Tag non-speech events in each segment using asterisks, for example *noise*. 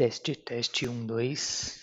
Teste, teste, um, dois.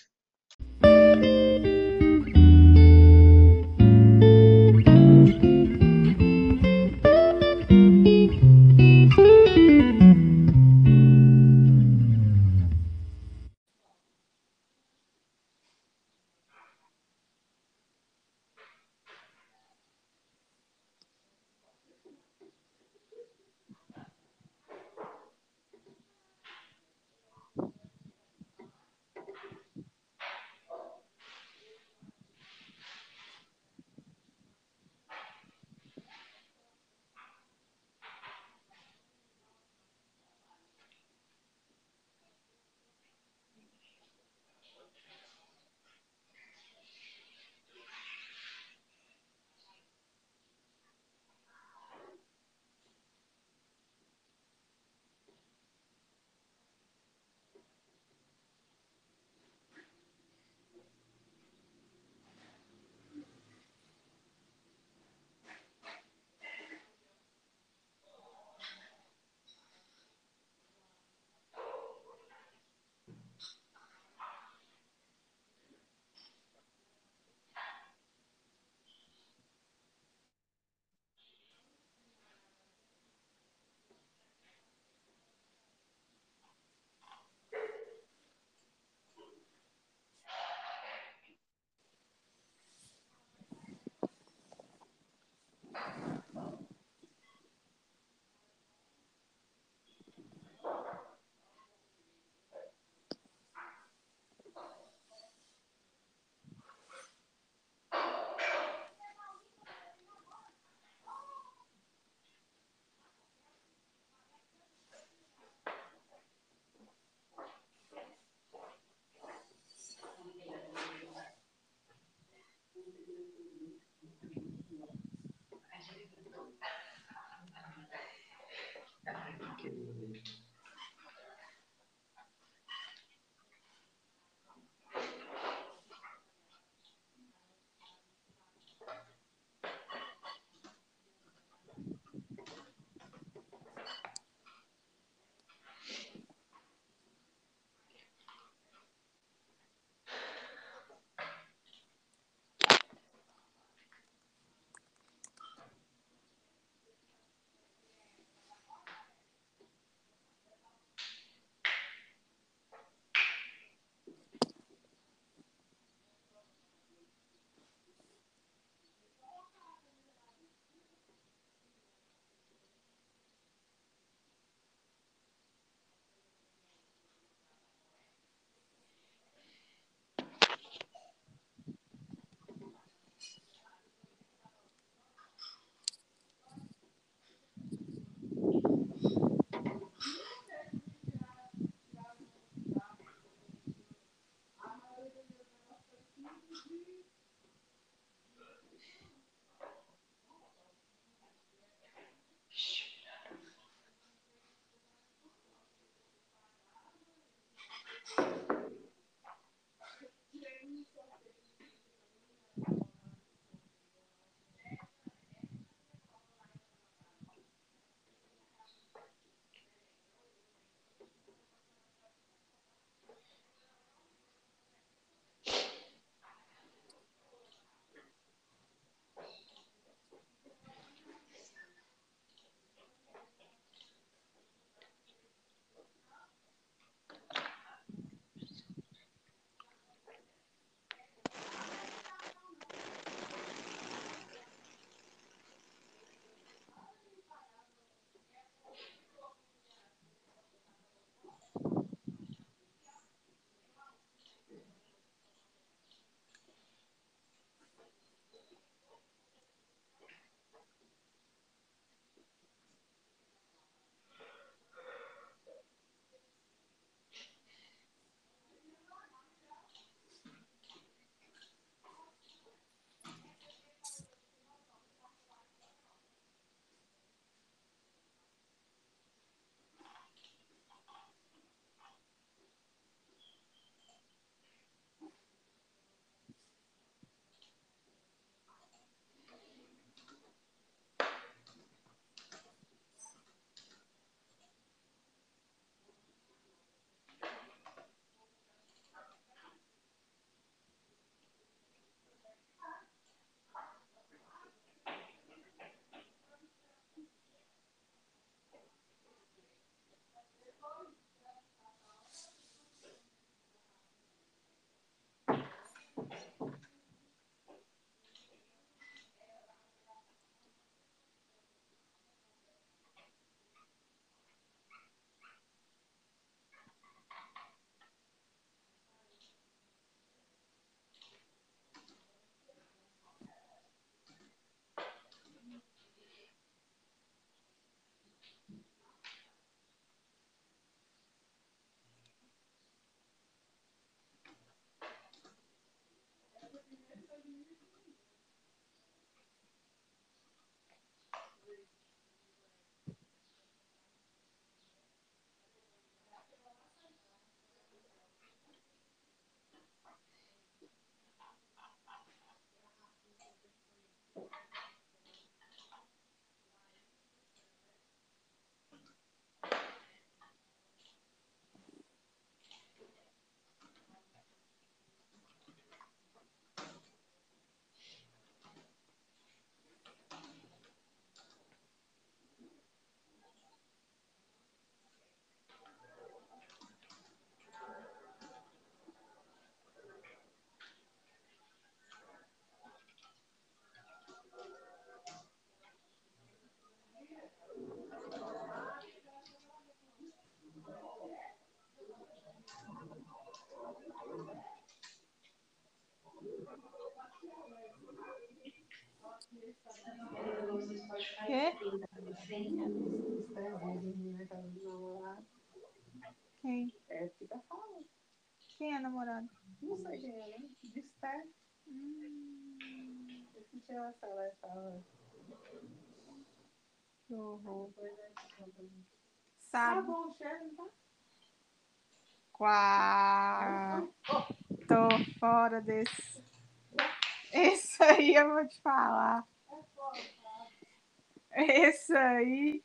Quê? Quem? É, fica falando. Quem é namorado? Não sei quem é, né? Disté. Hum, Esse dia ela fala, ela fala. que horror. Gente conta. Tá Sabe bom, chefe, tá? qual? Tô fora desse. Esse aí eu vou te falar. Esse aí.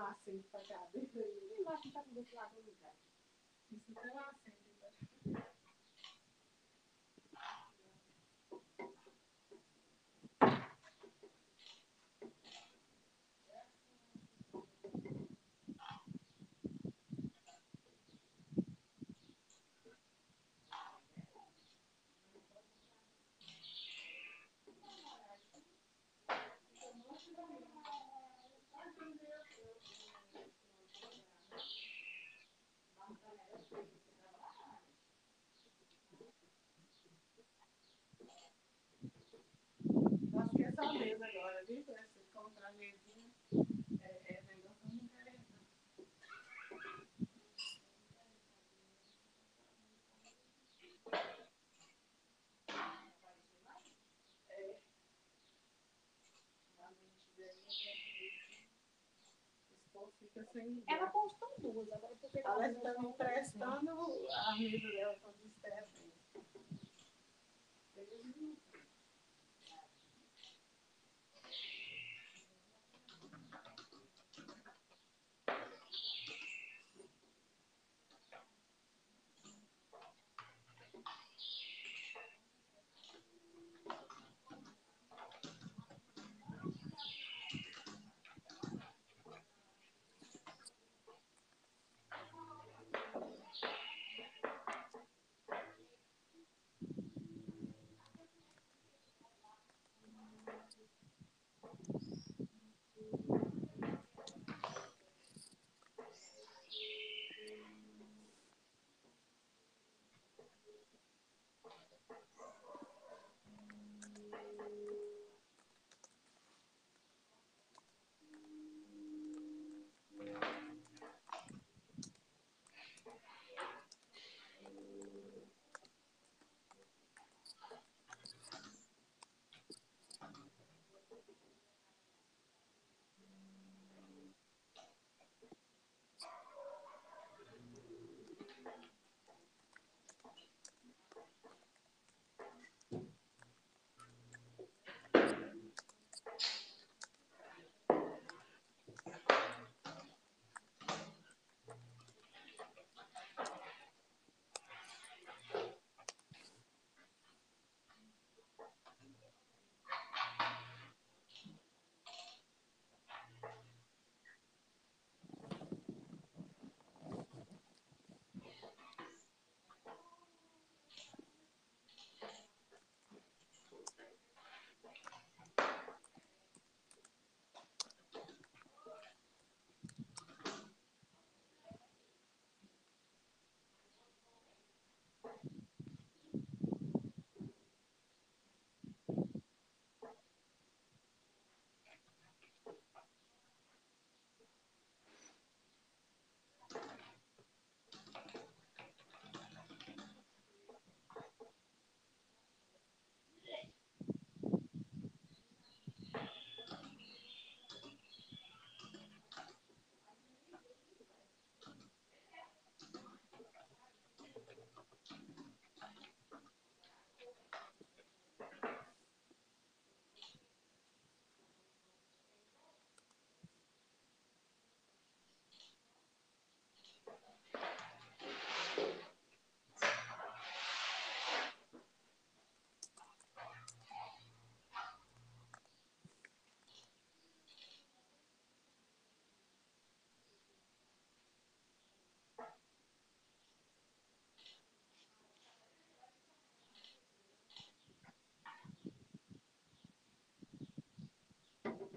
Lacinho pra cá. Vai ficar com lado do Acho que é só mesa agora, viu? Se comprar a mesinha, é, é negócio muito interessante. É. Realmente, daí, Esse povo fica sem. Ela postou duas, agora porque Ela está emprestando a mesa dela para os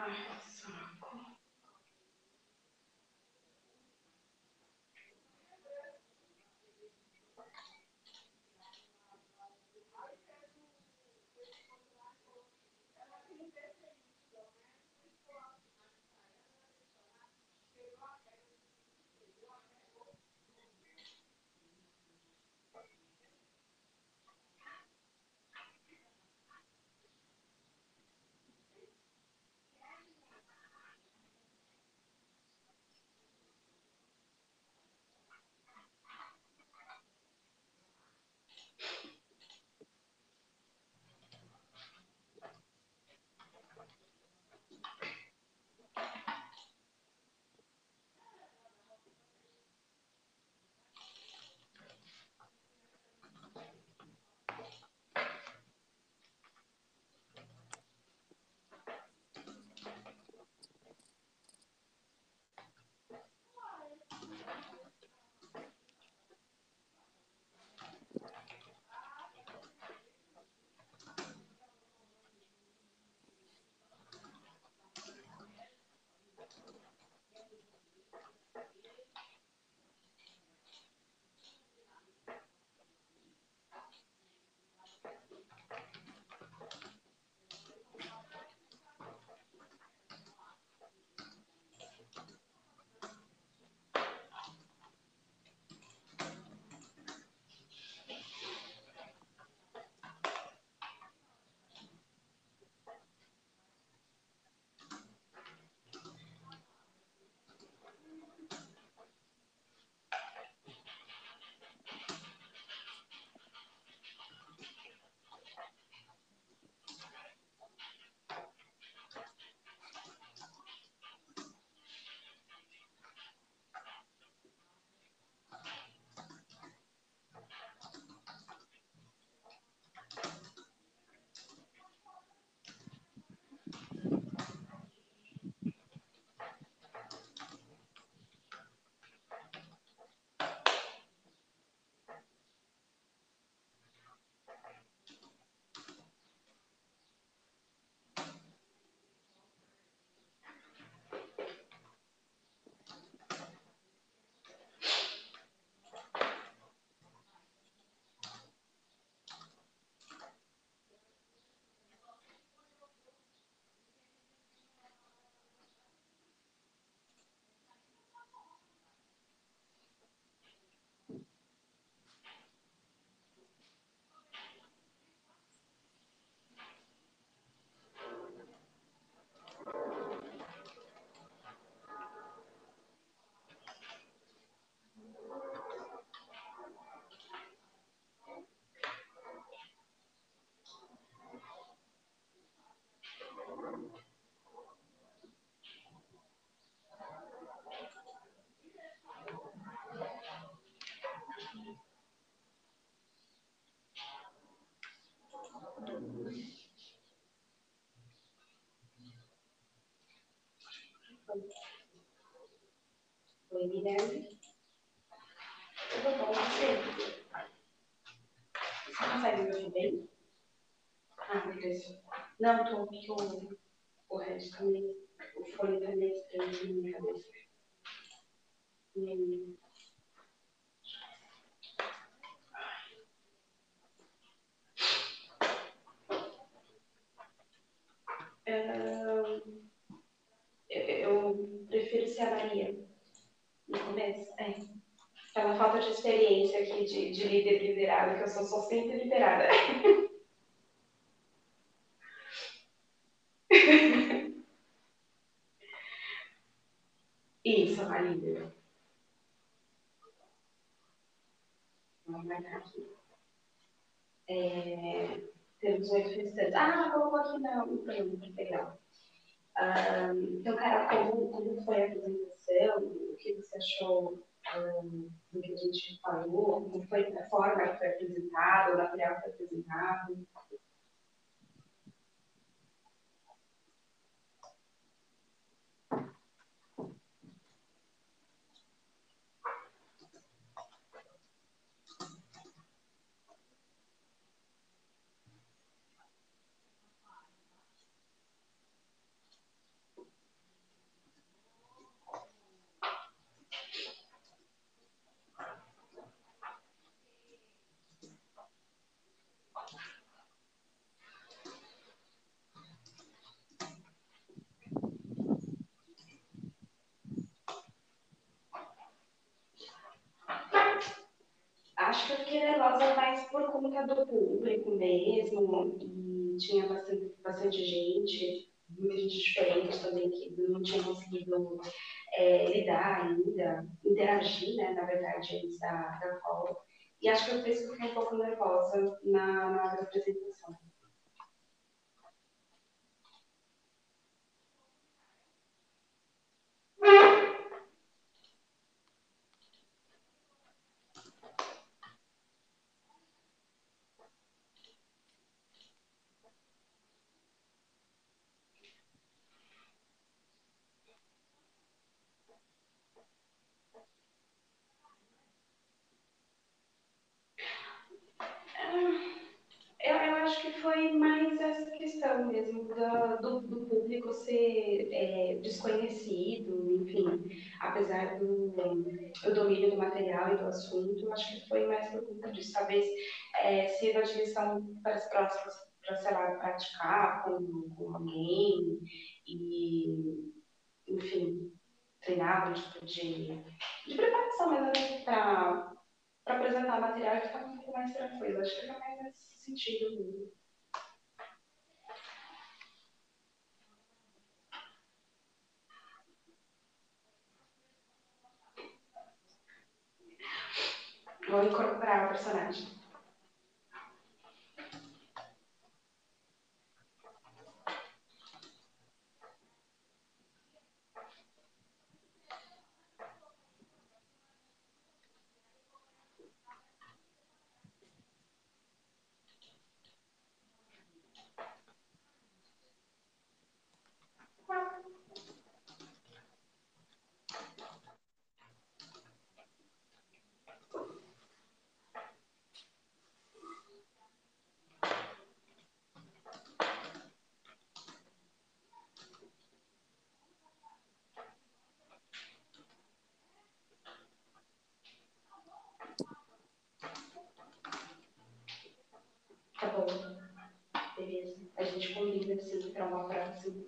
Stephanie. Ai, Oi, Guilherme. Tudo bom, você? Você consegue me ouvir bem? Ah, beleza. Não, tô porque o, resto também, o fone tá meio na minha cabeça. Hum. Ah, eu, prefiro ser a Maria no começo, é. Pela falta de experiência aqui de, de líder liderado, que eu sou só sempre liderada. *laughs* Isso, a líder. Vamos marcar aqui. É, temos oito restantes. Ah, colocou aqui no, no programa, então, Carol, como, como foi a apresentação? O que você achou um, do que a gente falou? Como foi a forma que foi apresentado, o material que foi apresentado? Que eu fiquei nervosa mais por conta do público mesmo, e tinha bastante, bastante gente, muita gente diferente também, que não tinha conseguido é, lidar ainda, interagir, né, na verdade, antes da, da call. E acho que eu fiz fiquei um pouco nervosa na, na apresentação. Eu, eu acho que foi mais essa questão mesmo da, do, do público ser é, desconhecido, enfim, apesar do, do domínio do material e do assunto, acho que foi mais por conta disso, talvez é, sirva de para as próximas, para, sei lá, praticar com, com alguém e, enfim, treinar tipo de, de preparação mesmo para para apresentar material e ficar um pouco mais tranquilo. Acho que fica mais nesse sentido mesmo. Vou incorporar o personagem. Tá bom. A gente combina assim para uma próxima.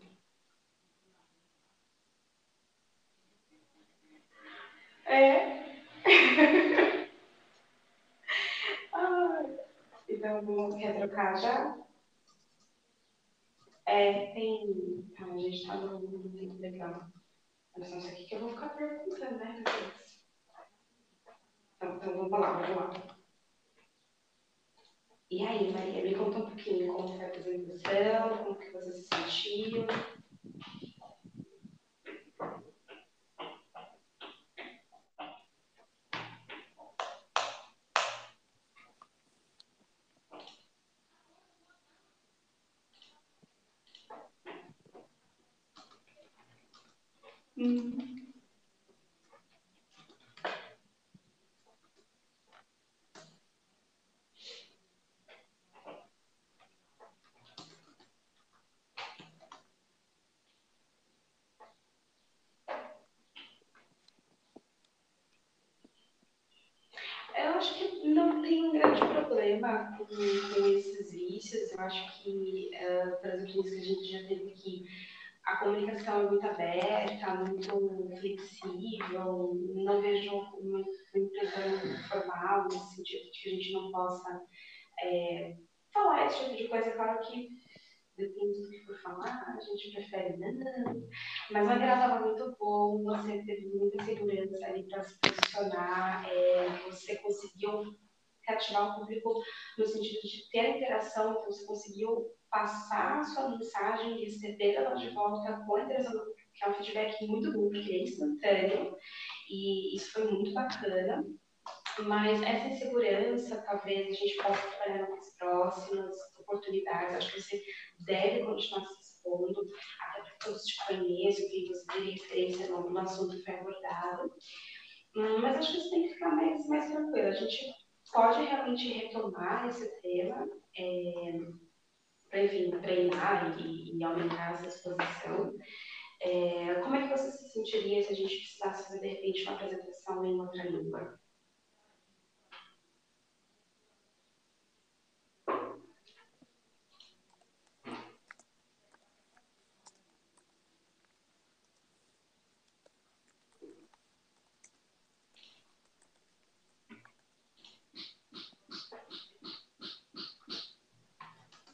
É. *laughs* Então, vamos quer trocar já? É, tem. Ah, a gente tá no muito legal. Mas não sei o que eu vou ficar perguntando, né? Então, então vamos lá, vamos lá. E aí, Maria, me conta um pouquinho como foi a apresentação, como que você se sentiu. Hum. Eu acho que não tem um grande problema com, com esses vícios. Eu acho que, uh, para opiniões que a gente já teve aqui, a comunicação é muito aberta, muito flexível. Não vejo uma, empresa formal, nesse sentido de que a gente não possa é, falar esse tipo de coisa. Claro que depende do que for falar, a gente prefere não. Mas o André estava muito bom, você teve muita segurança ali para se posicionar, é, você conseguiu cativar o público no sentido de ter interação, então você conseguiu passar a sua mensagem e receber ela de volta com a interação do público, que é um feedback muito bom, porque é instantâneo, e isso foi muito bacana. Mas essa insegurança, talvez a gente possa trabalhar nas próximas oportunidades. Acho que você deve continuar se expondo, até porque todos te conhecem, que você tem referência no, no assunto que foi abordado. Hum, mas acho que você tem que ficar mais, mais tranquilo. A gente pode realmente retomar esse tema, é, para, enfim, treinar e, e, aumentar essa exposição. É, como é que você se sentiria se a gente precisasse fazer, de repente, uma apresentação em outra língua?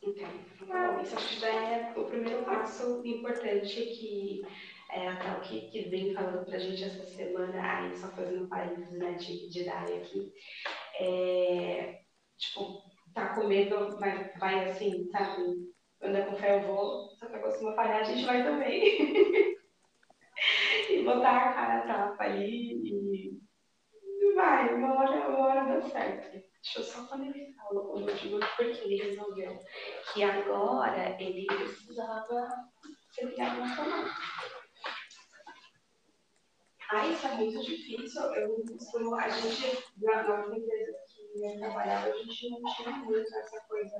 Então, tá bom. Isso acho que já é o primeiro passo importante que é até o que, que vem falando pra gente essa semana, aí só fazendo parênteses, né, de, de dar aqui. É, tipo, tá com medo, vai, vai assim, sabe? Anda com fé, eu vou. Se a próxima falhar, a gente vai também. *laughs* e botar a cara a tapa ali e vai, uma hora, uma hora dá certo. Deixa eu só conectar o motivo porque ele resolveu que agora ele precisava ser criado nacional. Ah, isso é muito difícil. Eu costumo, a gente, na nossa empresa que eu trabalhava, a gente não tinha muito essa coisa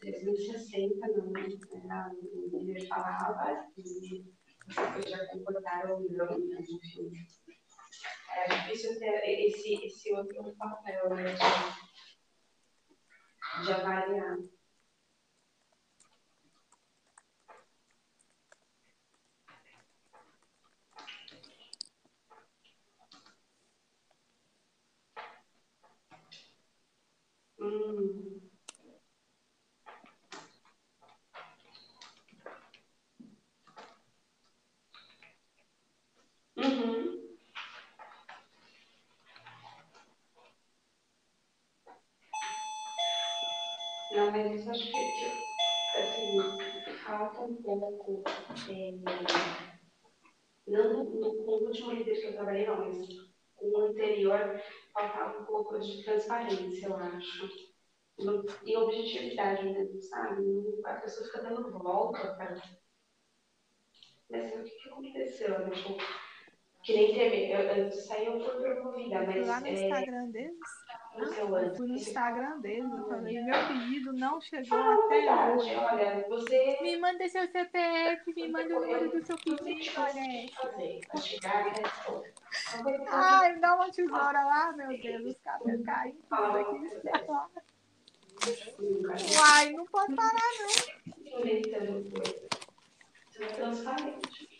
360, não. Era, o líder falava e você podia concordar ou não, mas enfim. É difícil ter esse, esse outro papel, né, de, de avaliar. Hum. Uhum. Não, mas isso acho que, que assim, falta um pouco. Não no, no, no último líder que eu trabalhei, não, mas com o anterior, faltava um pouco de transparência, eu acho. E objetividade mesmo, sabe? A pessoa fica dando volta para. Mas o que, que aconteceu? Né? Tipo, que nem teve. Eu, eu saí, eu fui promovida, mas. Lá no é, Instagram deles, ano. fui no Instagram deles, eu falei, meu pedido não chegou Fala a até verdade, hoje. olha, você Me manda seu CPF, me manda o número do seu pedido, olha. ter que Ai, dá uma tesoura lá, meu Deus, os cabelos caem tudo aqui. Uai, não pode parar, não. inventando coisa. Você vai transparente.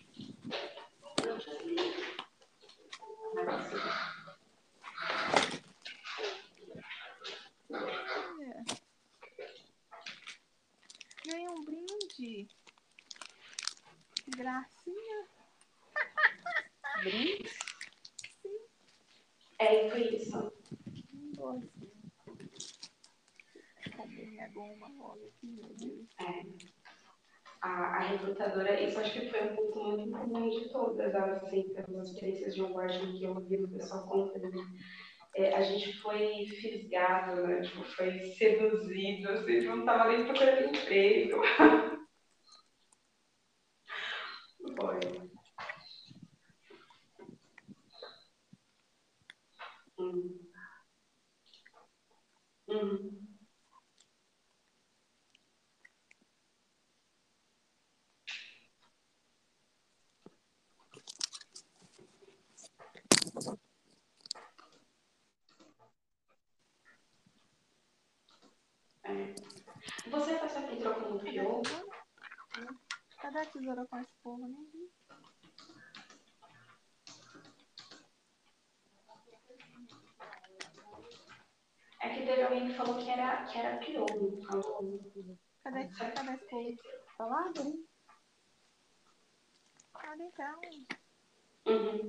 Ganhei um brinde. Que gracinha. Brinde? É, foi isso. Doce. Cadê minha goma? Olha aqui, meu Deus. É. A, a recrutadora, isso acho que foi um ponto muito comum de todas elas, assim, pelas experiências de onboarding que eu ouvi o pessoal contando. É, a gente foi fisgado, né? Tipo, foi seduzido, assim, não tava nem procurando emprego. *laughs* Foi. Hum. Uhum. É. Você faz essa pintura como Cadê a pior? tesoura? A tesoura com esse povo? Nem vi. É que teve alguém que falou que era, que era falou? Cadê, cadê esse povo? Tá lá, ali? Olha então. Uhum.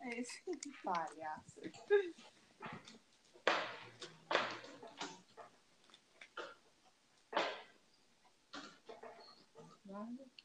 É esse palhaço. Guarda.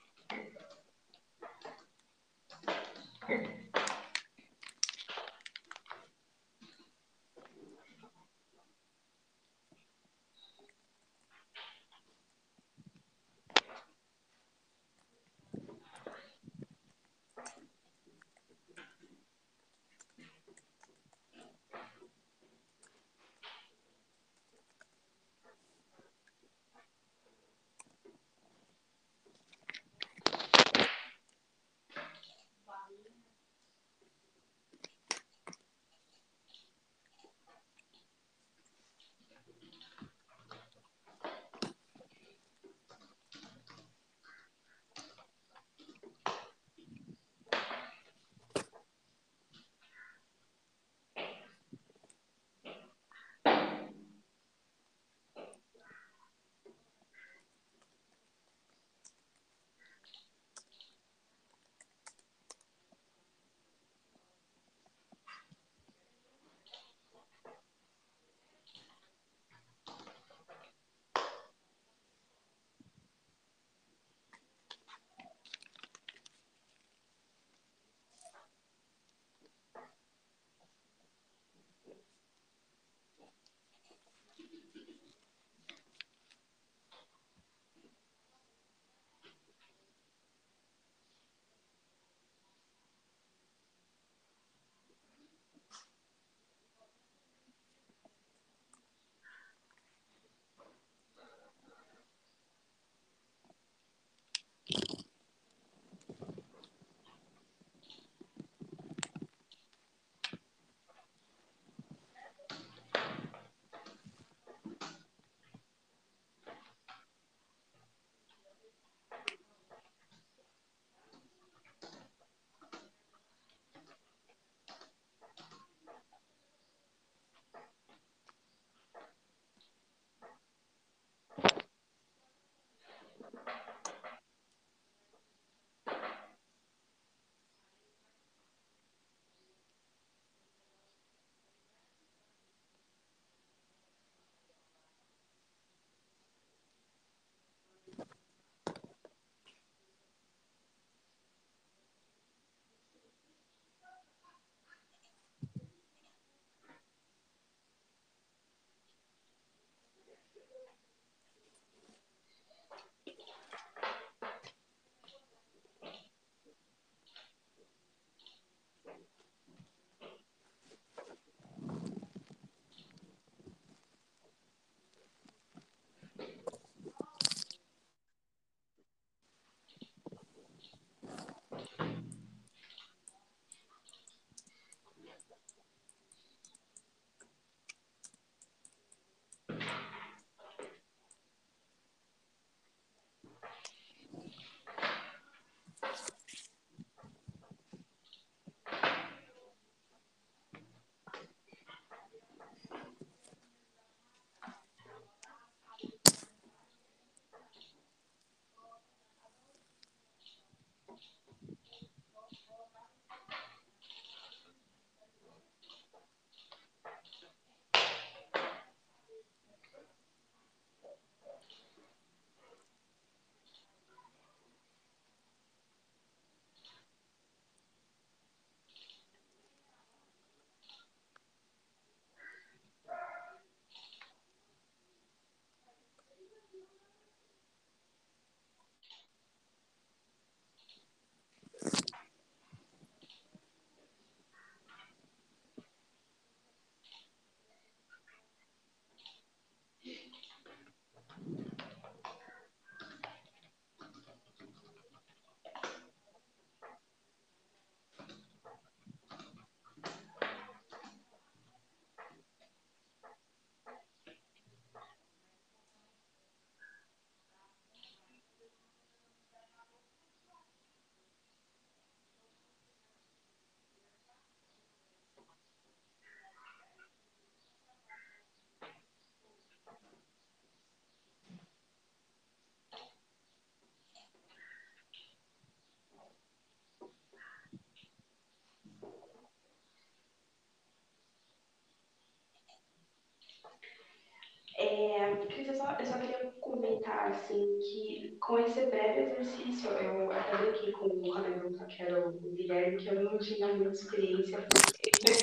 É, Cris, eu só, eu só queria comentar, assim, que com esse breve exercício, eu até brinquei com o Ronaldo, que era o Guilherme, que eu não tinha muita experiência, porque eu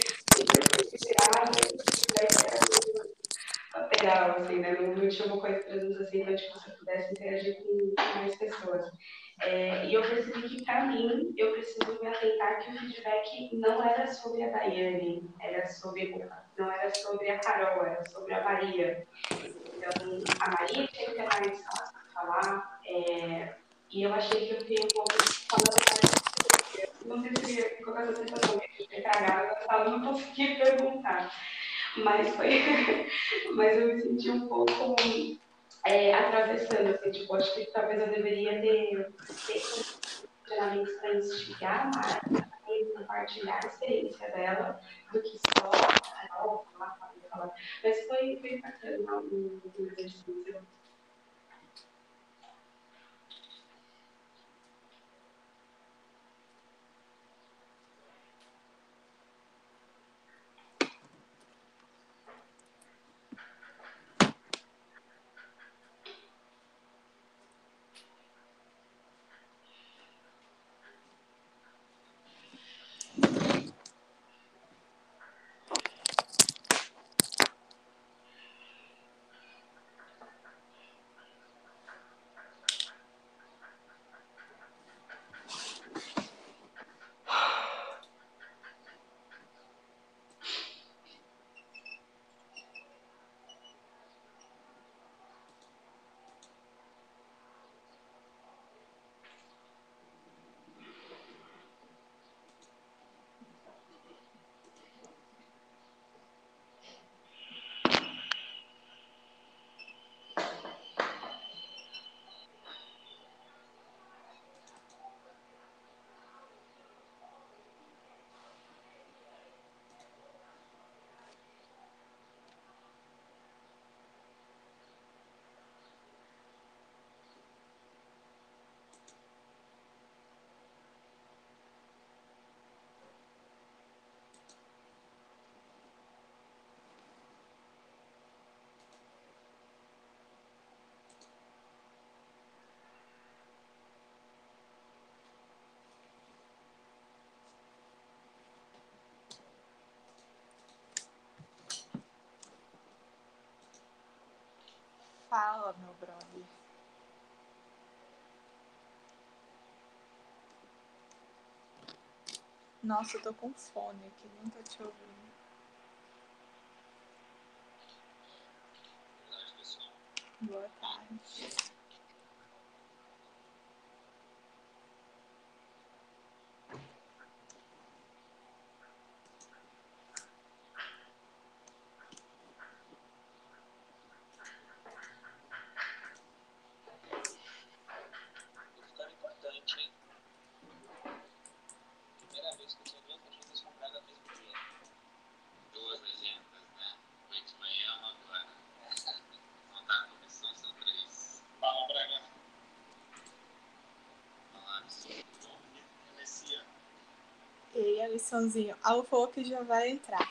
fui tirada, lateral, assim, né? Não, tinha uma coisa 360 onde você pudesse interagir com mais pessoas. É, e eu percebi que, para mim, eu preciso me atentar que o feedback não era sobre a Daiane, era sobre, não era sobre a Carol, era sobre a Maria. Então, a Maria tinha que ter mais falar, é, e eu achei que eu fiquei um pouco não sei se ficou com essa sensação de na sala, não consegui perguntar. Mas foi. *laughs* Mas eu me senti um pouco é, atravessando, assim, tipo, acho que talvez eu deveria ter, treinamentos para instigar mais, para compartilhar a experiência dela, do que só falar, falar, falar. Mas foi, foi bacana o exercício. Fala, meu brother. Nossa, eu tô com fone aqui, não tô te ouvindo. Boa tarde. ficando importante, hein? Primeira vez que eu tenho duas agendas compradas no mesmo dia. duas agendas, né? Foi de manhã, uma agora. Não tá na comissão, são três. Fala, Braga. Falaram sobre Inicia. E aí, Alissonzinho? A Lu falou que já vai entrar.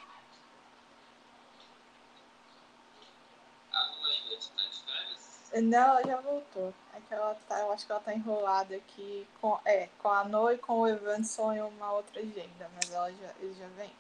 a ainda está de férias? Não, ela já voltou. É que ela tá, eu acho que ela tá enrolada aqui com, é, com a No e com o Evanson em uma outra agenda, mas ela já, ele já vem.